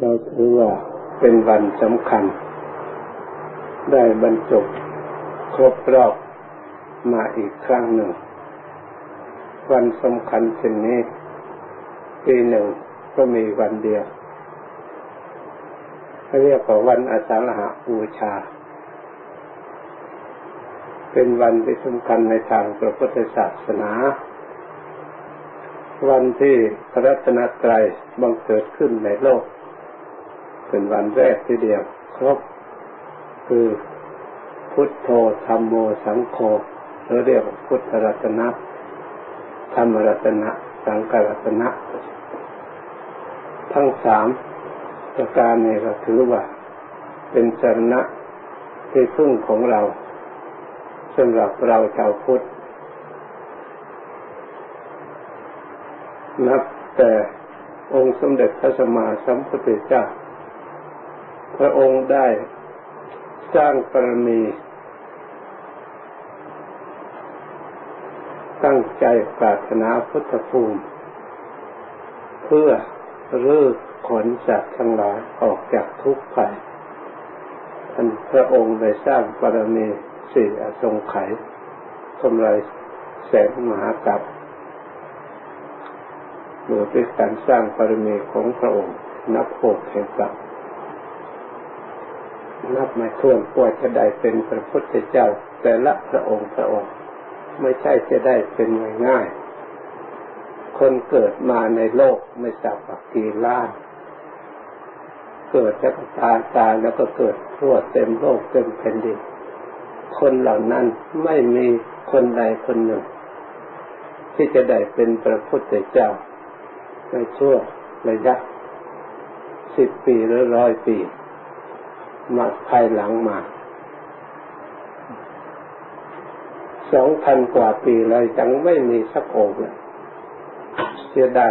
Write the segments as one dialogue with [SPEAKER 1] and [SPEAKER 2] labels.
[SPEAKER 1] เราถือว่าเป็นวันสำคัญ ได้บรรจบครบรอบมาอีกครั้งหนึ่ง วันสำคัญเช่นนี้ปีหนึ่งก็มีวันเดียวเรียกว่าวันอาสาฬหะบูชา เป็นวันที่สำคัญในทางพระพุทธศาสนา วันที่พระรัตนตรัยบังเกิดขึ้นในโลก เป็นวันแรกทีเดียว ครบ คือพุทโธธรรมโมสังโฆเราเรียกพุทธรัตนะธรรมรัตนะ สังฆรัตนะ ทั้งสามประการนี้ก็ถือว่า เป็นสรณะที่พึ่งของเราสำหรับเราชาวพุทธนับแต่องค์สมเด็จพระสัมมาสัมพุทธเจ้า พระองค์ได้สร้างปรมีตั้งใจปรารถนาพุทธภูมิ เพื่อรื้อขนสัตว์ทั้งหลายออกจากทุกข์ไปท่านพระองค์ได้สร้างปรมีสี่อสงไขยทำลายแสงมหากัปโดยเป็นการสร้างปรมีของพระองค์นับโหดแห่งกับ นับไม่ถ้วนกว่าจะได้เป็นพระพุทธเจ้า แต่ละพระองค์พระองค์ ไม่ใช่จะได้เป็นง่ายๆคนเกิดมาในโลกไม่ทราบกี่ล้านเกิดแล้วก็ตายตายแล้วก็เกิดทั่วเต็มโลกเต็มแผ่นดินคนเหล่านั้นไม่มีคนใดคนหนึ่ง ที่จะได้เป็นพระพุทธเจ้าในช่วงระยะสิบปีหรือร้อยปี มาภายหลังมาสองพันกว่าปีเลยยังไม่มีสักองค์เลยเสียได้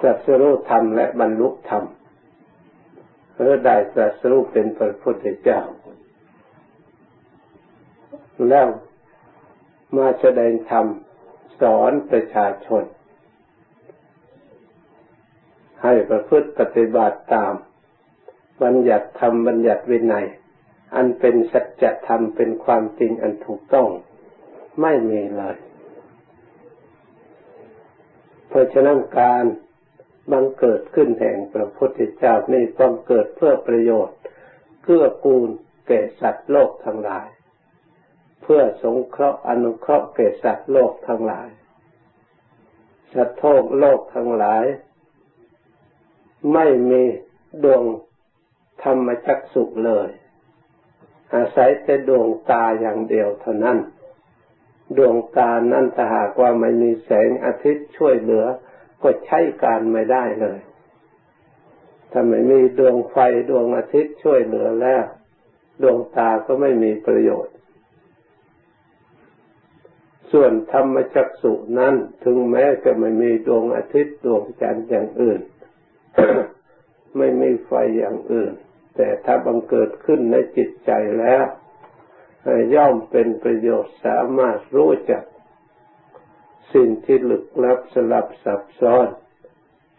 [SPEAKER 1] ตรัสรู้ธรรมและบรรลุธรรมเพื่อได้ตรัสรู้เป็นพระพุทธเจ้า แล้วมาแสดงธรรมสอนประชาชน ให้ประพฤติปฏิบัติตาม บัญญัติธรรมบัญญัติวินัย อันเป็นสัจธรรมเป็นความจริงอันถูกต้อง ไม่มีเลย เพราะฉะนั้นการบังเกิดขึ้นแห่งพระพุทธเจ้านี่บังเกิดเพื่อประโยชน์เพื่อกูลแก่สัตว์โลกทั้งหลาย เพื่อสงเคราะห์อนุเคราะห์แก่สัตว์โลกทั้งหลาย สัตว์โลกโลกทั้งหลาย ไม่มีดวง ธรรมจักสุเลย อาศัยแต่ดวงตาอย่างเดียวเท่านั้น ดวงตานั้นถ้าหากว่าไม่มีแสงอาทิตย์ช่วยเหลือ ก็ใช้การไม่ได้เลยถ้าไม่มีดวงไฟดวงอาทิตย์ช่วยเหลือแล้ว ดวงตาก็ไม่มีประโยชน์ ส่วนธรรมจักสุนั้นถึงแม้จะไม่มีดวงอาทิตย์ดวงจันทร์อย่างอื่น ไม่มีไฟอย่างอื่น แต่ถ้าบังเกิดขึ้นในจิตใจแล้ว ย่อมเป็นประโยชน์สามารถรู้จัก สิ่งที่ลึกลับสลับซับซ้อน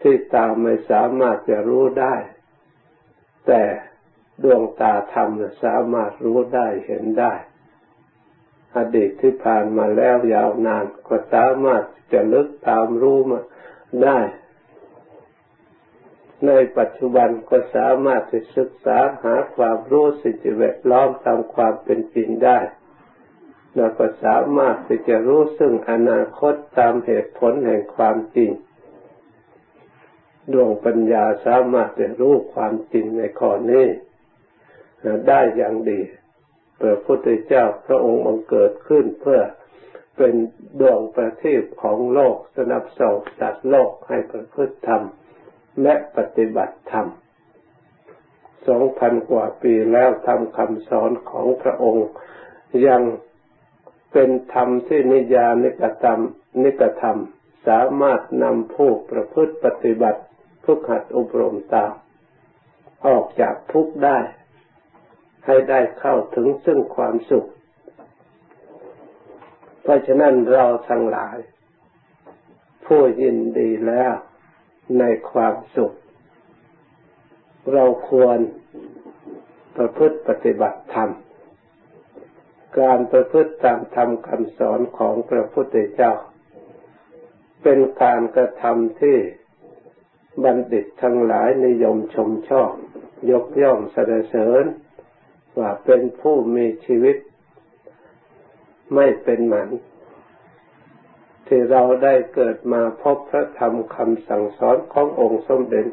[SPEAKER 1] ที่ตาไม่สามารถจะรู้ได้ แต่ดวงตาธรรมสามารถรู้ได้เห็นได้ อดีตที่ผ่านมาแล้วยาวนานก็สามารถจะลึกตามรู้มาได้ ในปัจจุบันก็สามารถจะศึกษาหาความรู้สิ่งแวดล้อมตามความเป็นจริงได้เราก็สามารถที่จะรู้ซึ่งอนาคตตามเหตุผลแห่งความจริง ดวงปัญญาสามารถจะรู้ความจริงในข้อนี้ได้อย่างดีพระพุทธเจ้าพระองค์บังเกิดขึ้นเพื่อเป็นดวงประทีปของโลกสนับสนุนสัตว์โลกให้ประพฤติธรรม และปฏิบัติธรรมสองพันกว่าปีแล้วทำคำสอนของพระองค์ ยังเป็นธรรมที่นิยานิกธรรมนิกธรรม สามารถนำผู้ประพฤติปฏิบัติทุกหัดอบรมตามออกจากทุกข์ได้ ให้ได้เข้าถึงซึ่งความสุข เพราะฉะนั้นเราทั้งหลาย ผู้ยินดีแล้ว ในความสุข เราควรประพฤติปฏิบัติธรรม การประพฤติตามธรรมคำสอนของพระพุทธเจ้า เป็นการกระทำที่บัณฑิตทั้งหลายนิยมชมชอบ ยกย่องสรรเสริญ ว่าเป็นผู้มีชีวิต ไม่เป็นหมัน ที่เราได้เกิดมาพบพระธรรมคำสั่งสอนขององค์สมเด็จ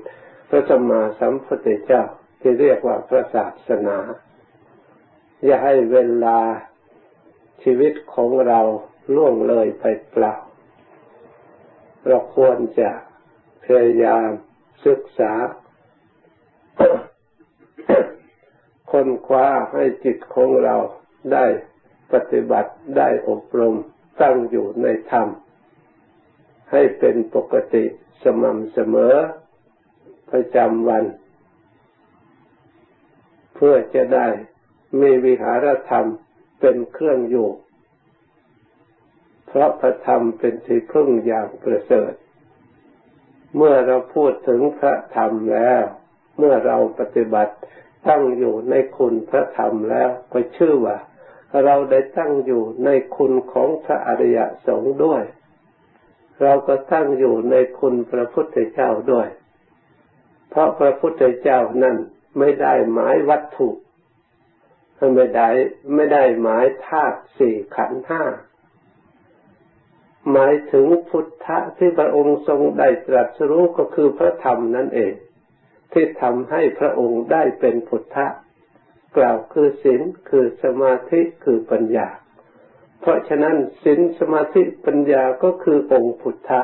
[SPEAKER 1] พระสัมมาสัมพุทธเจ้าที่เรียกว่าพระศาสนา อย่าให้เวลาชีวิตของเราล่วงเลยไปเปล่า เราควรจะพยายามศึกษาคนคว้าให้จิตของเราได้ปฏิบัติได้อบรมตั้งอยู่ในธรรม ให้เป็นปกติสม่ำเสมอประจำวัน เพื่อจะได้มีวิหารธรรมเป็นเครื่องอยู่ เพราะพระธรรมเป็นที่พึ่งอย่างประเสริฐ เมื่อเราพูดถึงพระธรรมแล้ว เมื่อเราปฏิบัติตั้งอยู่ในคุณพระธรรมแล้วก็ชื่อว่า เราได้ตั้งอยู่ในคุณของพระอริยสงฆ์ด้วย เราก็ตั้งอยู่ในคุณพระพุทธเจ้าด้วย เพราะพระพุทธเจ้านั่นไม่ได้หมายวัตถุไม่ได้ไม่ได้หมายธาตุสี่ขันธ์ห้าหมายถึงพุทธะที่พระองค์ทรงได้ตรัสรู้ก็คือพระธรรมนั่นเอง ที่ทำให้พระองค์ได้เป็นพุทธะ กล่าวคือศีลคือสมาธิคือปัญญา เพราะฉะนั้นศีลสมาธิปัญญาก็คือองค์พุทธะ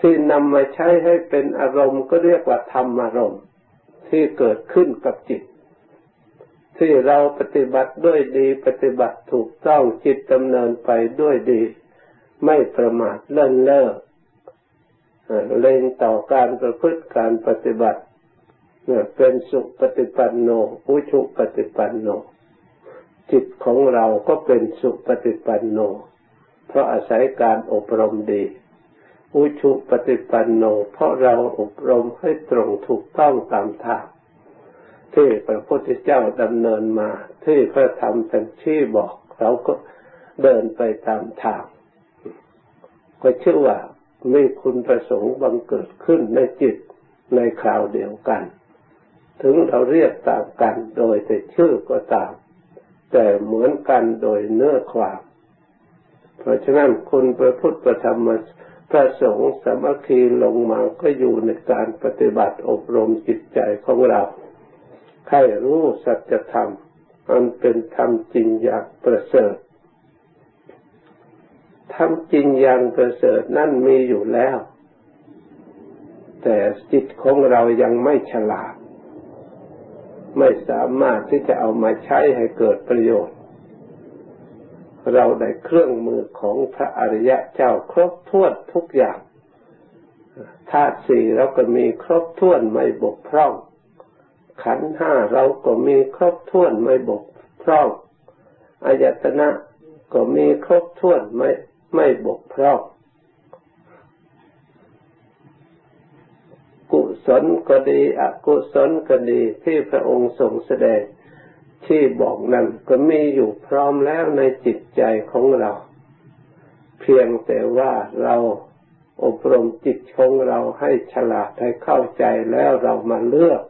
[SPEAKER 1] ที่นำมาใช้ให้เป็นอารมณ์ก็เรียกว่าธรรมอารมณ์ ที่เกิดขึ้นกับจิต ที่เราปฏิบัติด้วยดี ปฏิบัติถูกต้องจิตดำเนินไปด้วยดี ไม่ประมาทเลินเล่อเล็งต่อการประพฤติการปฏิบัติเป็นสุปฏิปันโนอุชุปฏิปันโน จิตของเราก็เป็นสุปฏิปันโน เพราะอาศัยการอบรมดี อุชุปฏิปันโน เพราะเราอบรมให้ตรงถูกต้องตามทางที่พระพุทธเจ้าดำเนินมา ที่พระธรรมเป็นชี้บอกเราก็เดินไปตามทาง ก็ชื่อว่ามีคุณประสงค์บังเกิดขึ้นในจิตในคราวเดียวกัน ถึงเราเรียกตามกันโดยแต่ชื่อก็ตาม แต่เหมือนกันโดยเนื้อความ เพราะฉะนั้นคุณพระพุทธประธรรมพระสงฆ์สมัคคีลงมาก็อยู่ในการปฏิบัติอบรมจิตใจของเราให้รู้สัจธรรมอันเป็นธรรมจริงอย่างประเสริฐธรรมจริงอย่างประเสริฐนั่นมีอยู่แล้ว แต่จิตของเรายังไม่ฉลาด ไม่สามารถที่จะเอามาใช้ให้เกิดประโยชน์ เราได้เครื่องมือของพระอริยะเจ้าครบถ้วนทุกอย่างธาตุสี่เราก็มีครบถ้วนไม่บกพร่อง ขันห้าเราก็มีครบถ้วนไม่บกพร่องอายตนะก็มีครบถ้วนไม่ไม่บกพร่องกุ ศลก็ดี อกุศลก็ดีที่พระองค์ทรงแสดงที่บอกนั้นก็มีอยู่พร้อมแล้วในจิตใจของเรา เพียงแต่ว่าเราอบรมจิตของเราให้ฉลาดให้เข้าใจแล้วเรามาเลือก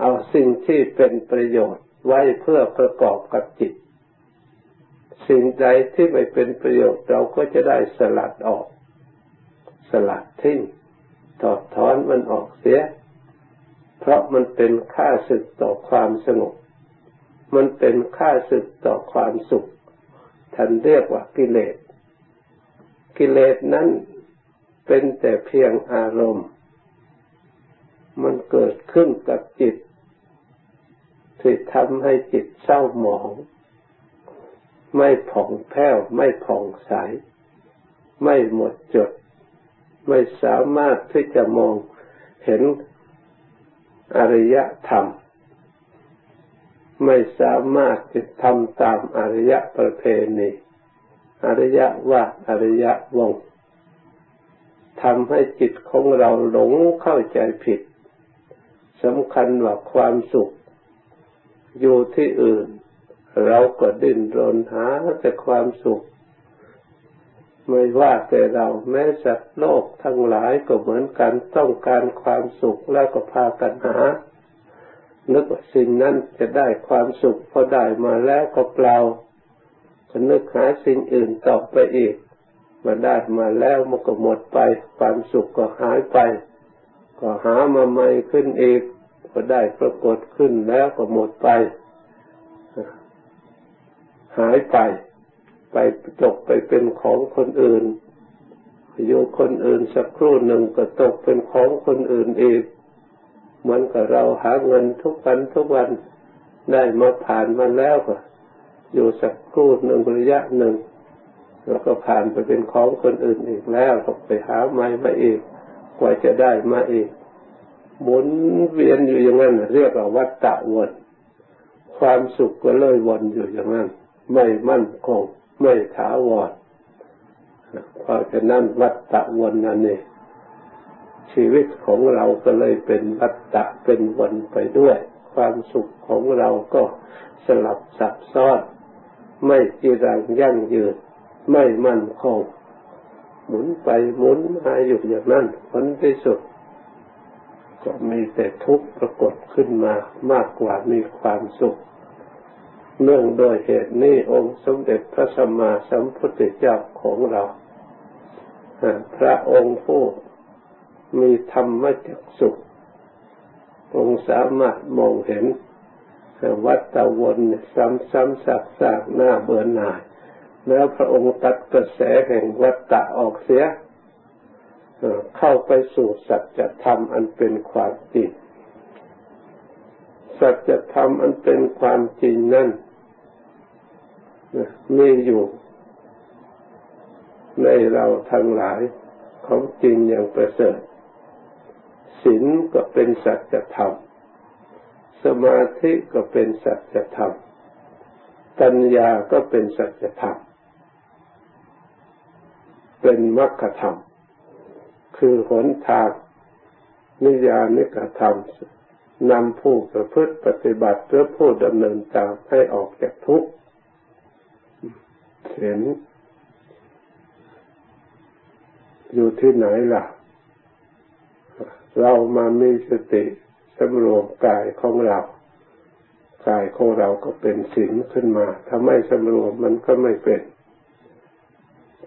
[SPEAKER 1] เอาสิ่งที่เป็นประโยชน์ไว้เพื่อประกอบกับจิต สิ่งใดที่ไม่เป็นประโยชน์เราก็จะได้สลัดออก สลัดทิ้ง ถอดถอนมันออกเสีย เพราะมันเป็นค่าศึกต่อความสงบ มันเป็นค่าศึกต่อความสุขท่านเรียกว่ากิเลส กิเลสนั้นเป็นแต่เพียงอารมณ์ มันเกิดขึ้นกับจิต ที่ทำให้จิตเศร้าหมอง ไม่ผ่องแผ้ว ไม่ผ่องใส ไม่หมดจด ไม่สามารถที่จะมองเห็นอริยธรรม ไม่สามารถจะทำตามอริยประเพณีอริยว่าอริยวงทำให้จิตของเราหลงเข้าใจผิดสำคัญว่าความสุข อยู่ที่อื่น เราก็ดิ้นรนหาแต่ความสุข ไม่ว่าแต่เราแม้สัตว์โลกทั้งหลายก็เหมือนกันต้องการความสุขแล้วก็พากันหานึกว่าสิ่งนั้นจะได้ความสุขพอได้มาแล้วก็เปล่าก็นึกหาสิ่งอื่นต่อไปอีกมาได้มาแล้วมันก็หมดไป ความสุขก็หายไป ก็หามาใหม่ขึ้นอีกก็ได้ปรากฏขึ้นแล้วก็หมดไป หายไป ไปตกไปเป็นของคนอื่นอยู่คนอื่นสักครู่หนึ่งก็ตกเป็นของคนอื่นอีกเหมือนกับเราหาเงินทุกวันทุกวันได้มาผ่านมาแล้วก็อยู่สักครู่หนึ่งระยะหนึ่งแล้วก็ผ่านไปเป็นของคนอื่นอีกแล้วก็ไปหาใหม่มาอีกกว่าจะได้มาอีกหมุนเวียนอยู่อย่างนั้นเรียกว่าวัฏฏะวนความสุขก็เลยวนอยู่อย่างนั้นไม่มั่นคง ไม่ถาวรเพราะฉะนั้นวัฏฏะวนนั่นเองชีวิตของเราก็เลยเป็นวัฏฏะเป็นวนไปด้วย ความสุขของเราก็สลับซับซ้อน ไม่จีรังยั่งยืน ไม่มั่นคง หมุนไปหมุนมาอยู่อย่างนั้นผลที่สุด ก็มีแต่ทุกข์ปรากฏขึ้นมามากกว่ามีความสุข เนื่องโดยเหตุนี้องค์สมเด็จพระสัมมาสัมพุทธเจ้าของเรา พระองค์ผู้มีธรรมจักสุของสามารถมองเห็นวัฏฏวนซ้ำๆซากๆหน้าเบื่อหน่าย แล้วพระองค์ตัดกระแสแห่งวัฏฏะออกเสีย เข้าไปสู่สัจธรรมอันเป็นความจริงสัจธรรมอันเป็นความจริงนั่น มีอยู่ในเราทั้งหลายของจริงอย่างประเสริฐศีลก็เป็นสัจธรรม สมาธิก็เป็นสัจธรรม ปัญญาก็เป็นสัจธรรม เป็นมรรคธรรม คือหนทางนิยานิกธรรมนำผู้ประพฤติปฏิบัติเพื่อผู้ดำเนินตามให้ออกจากทุกข์ เห็น อยู่ที่ไหนล่ะ เรามามีสติสำรวมกายของเรากายของเราก็เป็นศีลขึ้นมา ถ้าไม่สำรวมมันก็ไม่เป็น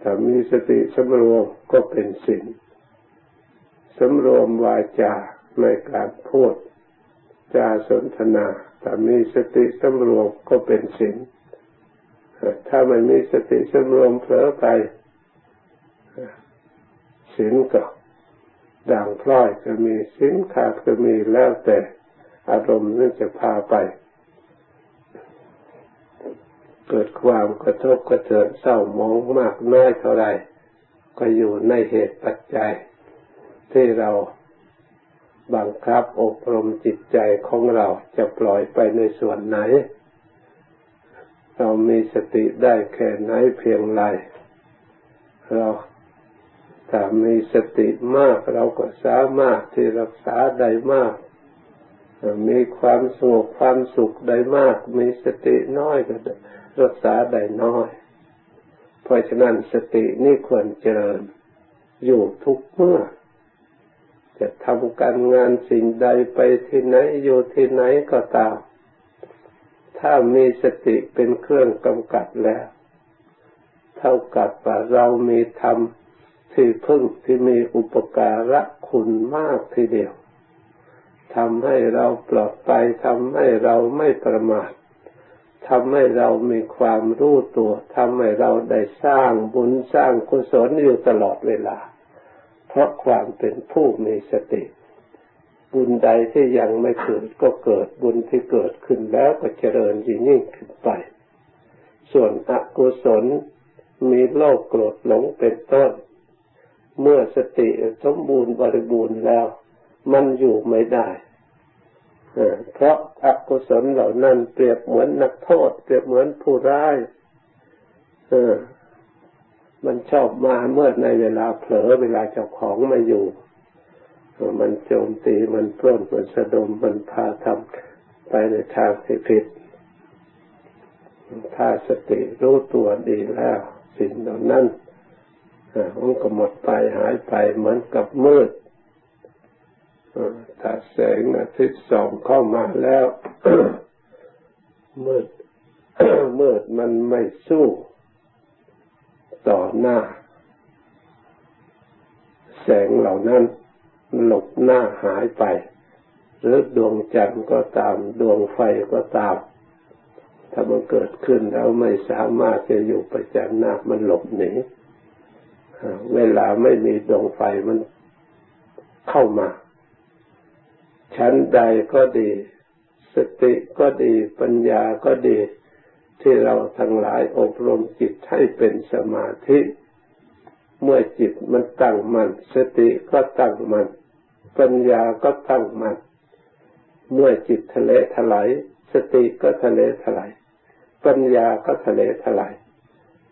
[SPEAKER 1] ถ้ามีสติสำรวมก็เป็นศีลสำรวมวาจาในการพูดจาสนทนาถ้ามีสติสำรวมก็เป็นศีล ถ้าไม่มีสติสำรวมเผลอไปศีลก็ด่างพร้อยก็มีศีลขาดก็มีแล้วแต่อารมณ์นั่นจะพาไป เกิดความกระทบกระเทือนเศร้ามองมากน้อยเท่าไรก็อยู่ในเหตุปัจจัย ที่เราบังคับอบรมจิตใจของเราจะปล่อยไปในส่วนไหน เรามีสติได้แค่ไหนเพียงไรเราถ้ามีสติมากเราก็สามารถที่รักษาได้มาก มีความสงบความสุขได้มาก มีสติน้อยก็รักษาได้น้อย เพราะฉะนั้นสตินี่ควรเจริญ อยู่ทุกเมื่อ จะทำการงานสิ่งใดไปที่ไหนอยู่ที่ไหนก็ตาม ถ้ามีสติเป็นเครื่องกำกับแล้ว เท่ากับว่าเรามีธรรมที่พึ่งที่มีอุปการะคุณมากทีเดียวทำให้เราปลอดภัยทำให้เราไม่ประมาททำให้เรามีความรู้ตัวทำให้เราได้สร้างบุญสร้างกุศลอยู่ตลอดเวลา เพราะความเป็นผู้มีสติ บุญใดที่ยังไม่เกิดก็เกิดบุญที่เกิดขึ้นแล้วก็เจริญยิ่งยิ่งขึ้นไป ส่วนอกุศลมีโลภโกรธหลงเป็นต้น เมื่อสติสมบูรณ์บริบูรณ์แล้ว มันอยู่ไม่ได้เพราะอกุศลเหล่านั้นเปรียบเหมือนนักโทษ เปรียบเหมือนผู้ร้ายมันชอบมาเมื่อในเวลาเผลอเวลาเจ้าของไม่อยู่ มันโจมตีมันปล้นมันสะดมมันพาทำไปในทางที่ผิดถ้าสติรู้ตัวดีแล้ว สิ่งเหล่านั้นมันก็หมดไปหายไปเหมือนกับมืดถ้าแสงอาทิตย์ส่องเข้ามาแล้ว มืดมืดมันไม่สู้ต่อหน้า แสงเหล่านั้น หลบหน้าหายไป หรือดวงจันทร์ก็ตาม ดวงไฟก็ตาม ถ้ามันเกิดขึ้นแล้วไม่สามารถจะอยู่ประจันหน้ามันหลบหนีเวลาไม่มีดวงไฟมันเข้ามา ชั้นใดก็ดี สติก็ดีปัญญาก็ดี ที่เราทั้งหลายอบรมจิตให้เป็นสมาธิ เมื่อจิตมันตั้งมัน่นสติก็ตั้งมัน่น ปัญญาก็ตั้งมัน่นเมื่อจิตทะเลถลายสติก็ทะเลถลายปัญญาก็ทะเลถลาย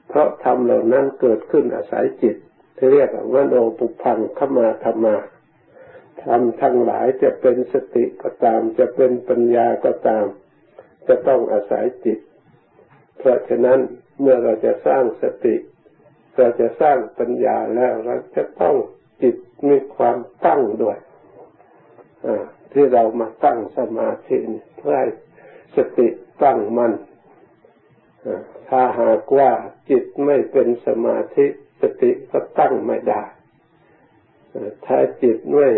[SPEAKER 1] เพราะธรรมเหล่านั้นเกิดขึ้นอาศัยจิตที่เรียกว่าโนปุพังขมาธรรมาธรรมทั้งหลายจะเป็นสติก็ตาม จะเป็นปัญญาก็ตาม จะต้องอาศัยจิต เพราะฉะนั้นเมื่อเราจะสร้างสติเราจะสร้างปัญญาแล้วเราจะต้องจิตมีความตั้งด้วย ที่เรามาตั้งสมาธิเพื่อสติตั้งมัน่นถ้าหากว่าจิตไม่เป็นสมาธิสติก็ตั้งไม่ได้ ถ้าจิตไม่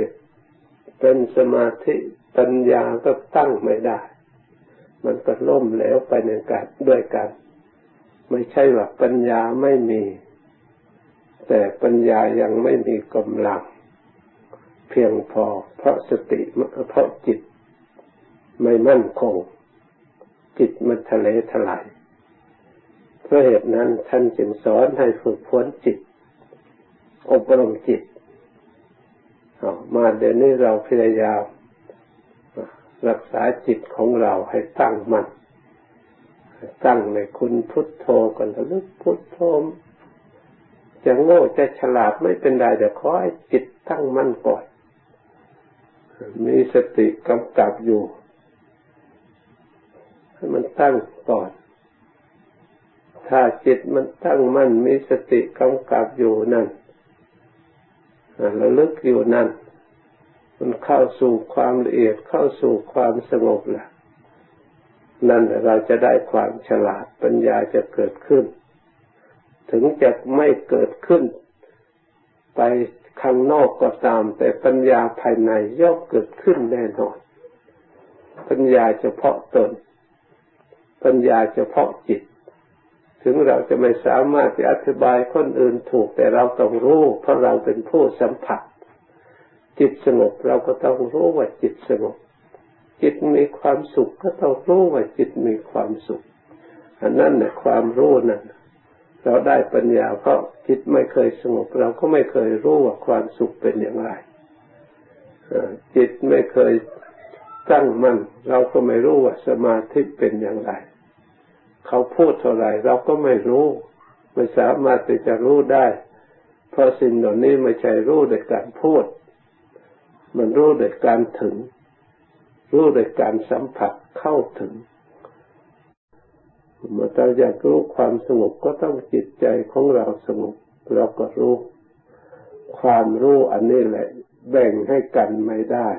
[SPEAKER 1] เป็นสมาธิปัญญาก็ตั้งไม่ได้ มันก็ล่มเหลวไปในกันด้วยกัน ไม่ใช่ว่าปัญญาไม่มี แต่ปัญญายังไม่มีกำลัง เพียงพอ เพราะสติเพราะจิต ไม่มั่นคง จิตมันทะเลถลายเพราะเหตุนั้นท่านจึงสอนให้ฝึกฝนจิต อบรมจิตมาเดี๋ยวนี้เราพยายามรักษาจิตของเราให้ตั้งมัน่นตั้งในคุณพุทโธกันลึกพุทโธจะโง่จะฉลาดไม่เป็นไรเดี๋ยวขอให้จิตตั้งมั่นก่อน มีสติกำกับอยู่ ให้มันตั้งก่อน ถ้าจิตมันตั้งมั่นมีสติกำกับอยู่นั่นระลึกอยู่นั่น มันเข้าสู่ความละเอียดเข้าสู่ความสงบและนั่นเราจะได้ความฉลาดปัญญาจะเกิดขึ้น ถึงจะไม่เกิดขึ้น ไปางนอกก็ตาม แต่ปัญญาภายในย่อมเกิดขึ้นแน่นอน ปัญญาเฉพาะตน ปัญญาเฉพาะจิต ถึงเราจะไม่สามารถจะอธิบายคนอื่นถูกแต่เราต้องรู้ เพราะเราเป็นผู้สัมผัส จิตสงบเราก็ต้องรู้ว่าจิตสงบ จิตมีความสุขก็ต้องรู้ว่าจิตมีความสุข อันนั้นเนี่ยความรู้นั้น เราได้ปัญญาเพราะจิตไม่เคยสงบเราก็ไม่เคยรู้ว่าความสุขเป็นอย่างไรจิตไม่เคยตั้งมั่นเราก็ไม่รู้ว่าสมาธิเป็นอย่างไร เขาพูดเท่าไหร่เราก็ไม่รู้ไม่สามารถที่จะรู้ได้ เพราะสิ่งเหล่านี้ไม่ใช่รู้โดยการพูด มันรู้โดยการถึง รู้โดยการสัมผัสเข้าถึง เมื่อเราอยากรู้ความสงบก็ต้องจิตใจของเราสงบเราก็รู้ ความรู้อันนี้แหละ แบ่งให้กันไม่ได้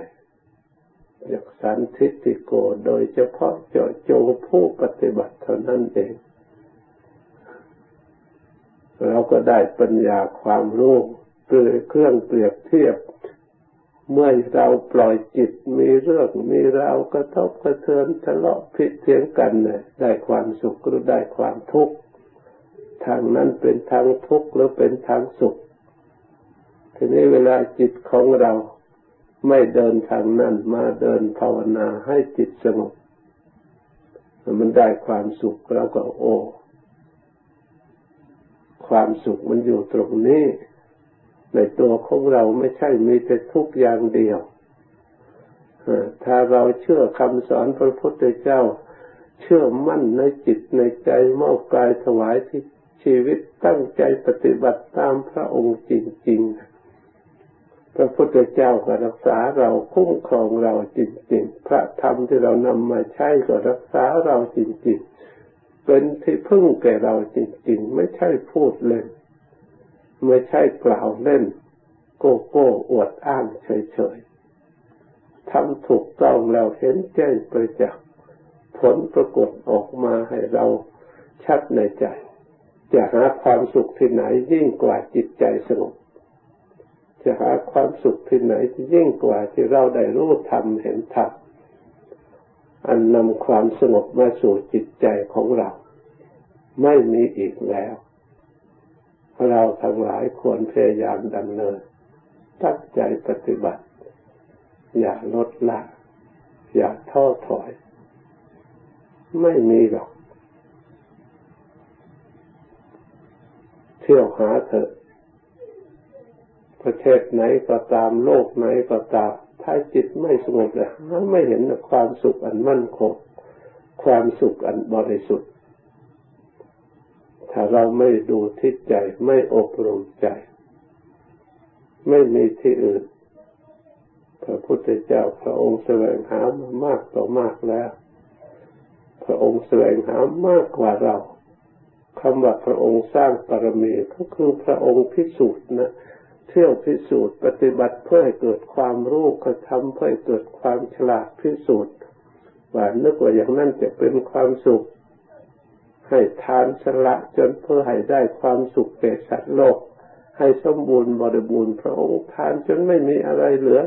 [SPEAKER 1] จากสันทิติโกโดยเฉพาะเจาะจงผู้ปฏิบัติเท่านั้นเอง เราก็ได้ปัญญาความรู้เปลือเครื่องเปรียบเทียบ มื่อเราปล่อยจิตมีเรื่องมีราวกระทบกระเทือนทะเลาะพิดเทียงกันเนี่ยได้ความสุขหรือได้ความทุกข์ทางนั้นเป็นทางทุกข์หรือเป็นทางสุข ทีนี้เวลาจิตของเราไม่เดินทางนั้นมาเดินภาวนาให้จิตสงบมันได้ความสุขแล้วก็โอ้ ความสุขมันอยู่ตรงนี้ ในตัวของเราไม่ใช่มีแต่ทุกอย่างเดียวถ้าเราเชื่อคำสอนพระพุทธเจ้า เชื่อมั่นในจิตในใจมอบกายถวายที่ชีวิตตั้งใจปฏิบัติตามพระองค์จริงๆ พระพุทธเจ้าก็รักษาเราคุ้มครองเราจริงๆ พระธรรมที่เรานำมาใช้ก็รักษาเราจริงๆ เป็นที่พึ่งแก่เราจริงๆ ไม่ใช่พูดเล่น ไม่ใช่กล่าวเล่น โกโก้อวดอ้างเฉยๆทำถูกต้องแล้วเห็นแจ้งประจักษ์ผลปรากฏออกมาให้เราชัดในใจ จะหาความสุขที่ไหนยิ่งกว่าจิตใจสงบจะหาความสุขที่ไหนที่ยิ่งกว่าที่เราได้รู้ธรรมเห็นธรรมอันนำความสงบมาสู่จิตใจของเรา ไม่มีอีกแล้ว เราทั้งหลายควรพยายามดำเนิน ตั้งใจปฏิบัติ อย่าลดละ อย่าท้อถอย ไม่มีหรอก เที่ยวหาเถอะประเทศไหนก็ตามโลกไหนก็ตาม ถ้าจิตไม่สงบเลยไม่เห็นความสุขอันมั่นคงความสุขอันบริสุทธิ์ ถ้าเราไม่ดูที่ใจไม่อบรมใจ ไม่มีที่อื่น พระพุทธเจ้าพระองค์แสวงหามามากต่อมากแล้ว พระองค์แสวงหามากกว่าเราคำว่าพระองค์สร้างปรมีก็คือพระองค์พิสูจน์นะเที่ยวพิสูจน์ปฏิบัติเพื่อให้เกิดความรู้กระทำเพื่อให้เกิดความฉลาดพิสูจน์ว่านึกว่าอย่างนั้นจะเป็นความสุข ให้ทานสละจนเพื่อให้ได้ความสุขแก่สัตว์โลก ให้สมบูรณ์บริบูรณ์พระองค์ทานจนไม่มีอะไรเหลือ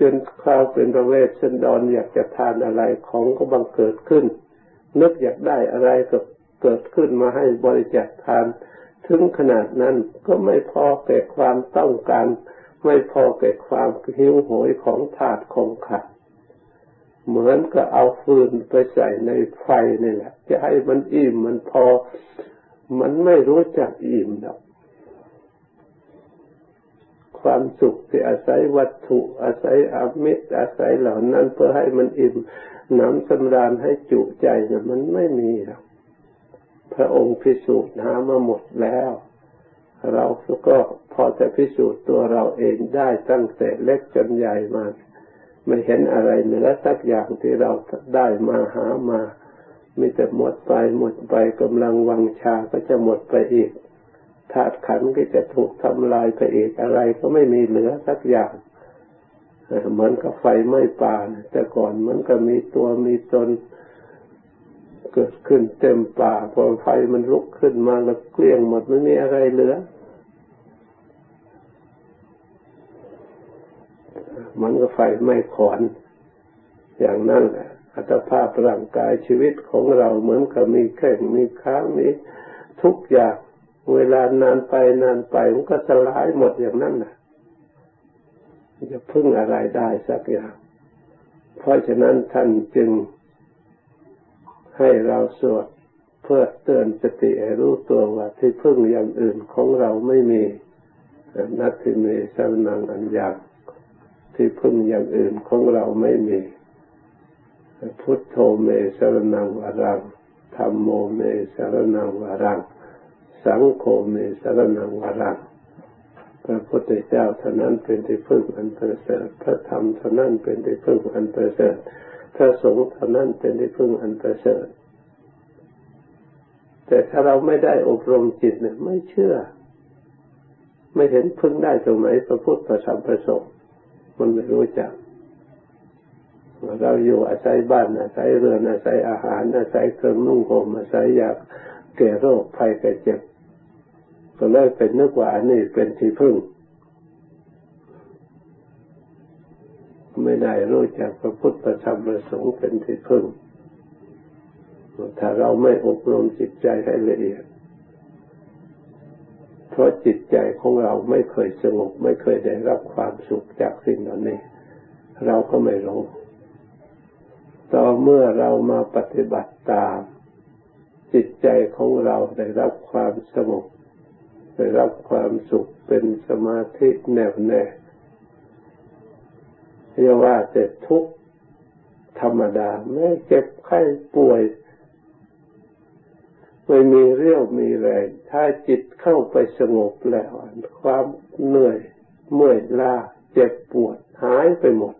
[SPEAKER 1] จนคราวเป็นประเวทสันดรอยากจะทานอะไรของก็บังเกิดขึ้น นึกอยากได้อะไรก็เกิดขึ้นมาให้บริจาคทาน ถึงขนาดนั้นก็ไม่พอแก่ความต้องการ ไม่พอแก่ความหิวโหยของถาดของขัด เหมือนกับเอาฟืนไปใส่ในไฟนี่แหละ จะให้มันอิ่มมันพอ มันไม่รู้จักอิ่มหรอกความสุขที่อาศัยวัตถุอาศัยอามิตรอาศัยเหล่านั้นเพื่อให้มันอิ่มน้ำสำราญให้จุใจนะมันไม่มีหรอกพระองค์พิสูจน์หามาหมดแล้ว เราก็พอจะพิสูจน์ตัวเราเองได้ตั้งแต่เล็กจนใหญ่มา ไม่เห็นอะไรเหนือสักอย่างที่เราได้มาหามามีแต่หมดไปหมดไปกำลังวังชาก็จะหมดไปอีกธาตุขันก็จะถูกทำลายไปอีกอะไรก็ไม่มีเหลือสักอย่างเหมือนกับไฟไหม้ป่าแต่ก่อนเหมือนกับมีตัวมีตนเกิดขึ้นเต็มป่าพอไฟมันลุกขึ้นมาแล้วเกลี้ยงหมดไม่มีอะไรเหลือ มันก็ไฟไม่ขอน อย่างนั้นแหละอัตภาพร่างกายชีวิตของเราเหมือนกับมีแข้งมีขามีทุกอย่างเวลานานไปนานไปมันก็สลายหมดอย่างนั้นนะจะพึ่งอะไรได้สักอย่าง เพราะฉะนั้นท่านจึงให้เราสวดเพื่อเตือนสติให้รู้ตัวว่าที่พึ่งอย่างอื่นของเราไม่มีนัตถิเมสรนังอันยาก ที่พึ่งอย่างอื่นของเราไม่มี พุทโธเมสรนังวรังธรรมโมเมสรนังวรัง สังโฆเมสรนังวรังพระพุทธเจ้าเท่านั้นเป็นที่พึ่งอันประเสริฐพระธรรมเท่านั้นเป็นที่พึ่งอันประเสริฐพระสงฆ์เท่านั้นเป็นที่พึ่งอันประเสริฐแต่ถ้าเราไม่ได้อบรมจิตเนี่ยไม่เชื่อ ไม่เห็นพึ่งได้ตรงไหนพระพุทธพระธรรมพระสงฆ์ มันไม่รู้จักเราอยู่อาศัยบ้านอาศัยเรือนอาศัยอาหาร อาศัยเครื่องนุ่งห่มอาศัยยาแก่โรคภัยแก่เจ็บ ก็เลยเป็นนึกว่าอันนี้เป็นที่พึ่ง ไม่ได้รู้จักพระพุทธธรรมประสงค์เป็นที่พึ่ง ถ้าเราไม่อบรมจิตใจให้ละเอียด เพราะจิตใจของเราไม่เคยสงบ ไม่เคยได้รับความสุขจากสิ่งเหล่านี้ เราก็ไม่รู้ต่อเมื่อเรามาปฏิบัติตาม จิตใจของเราได้รับความสงบได้รับความสุขเป็นสมาธิแน่วแน่เรียกว่าแต่ทุกธรรมดาไม่เจ็บไข้ป่วย ไม่มีเรี่ยวมีแรง ถ้าจิตเข้าไปสงบแล้วความเหนื่อยเมื่อยล้าเจ็บปวดหายไปหมด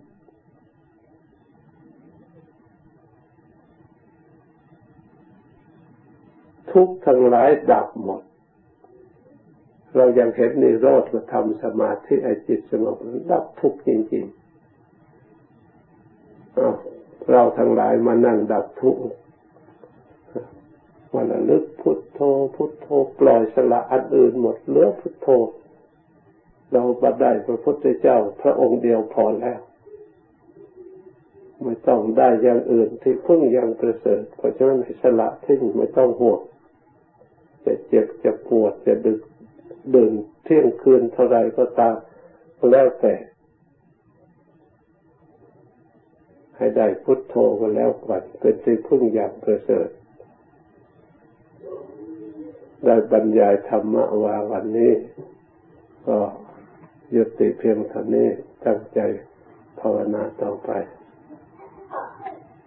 [SPEAKER 1] ทุกทั้งหลายดับหมด เรายังเห็นในิโรธมาทำสมาธิไอจิตสงบดับทุกจริงๆเราทั้งหลายมานั่งดับทุกข์ วันละลึกพุทโธ พุทโธปล่อยสละอันอื่นหมดเหลือพุทโธ เราบัดได้พระพุทธเจ้า พระองค์เดียวพอแล้วไม่ต้องได้อย่างอื่นที่พึ่งยังประเสริฐเพราะฉะนั้นให้สละทิ้งไม่ต้องห่วงจะเจ็บจะปวดจะดึกดื่นเที่ยงคืนเท่าไรก็ตามแล้วแต่ ให้ได้พุทโธก็แล้วกันเป็นที่พึ่งอย่างประเสริฐ ได้บรรยายธรรมะวาวันนี้ ก็ยุติเพียงเท่านี้ตั้งใจภาวนาต่อไป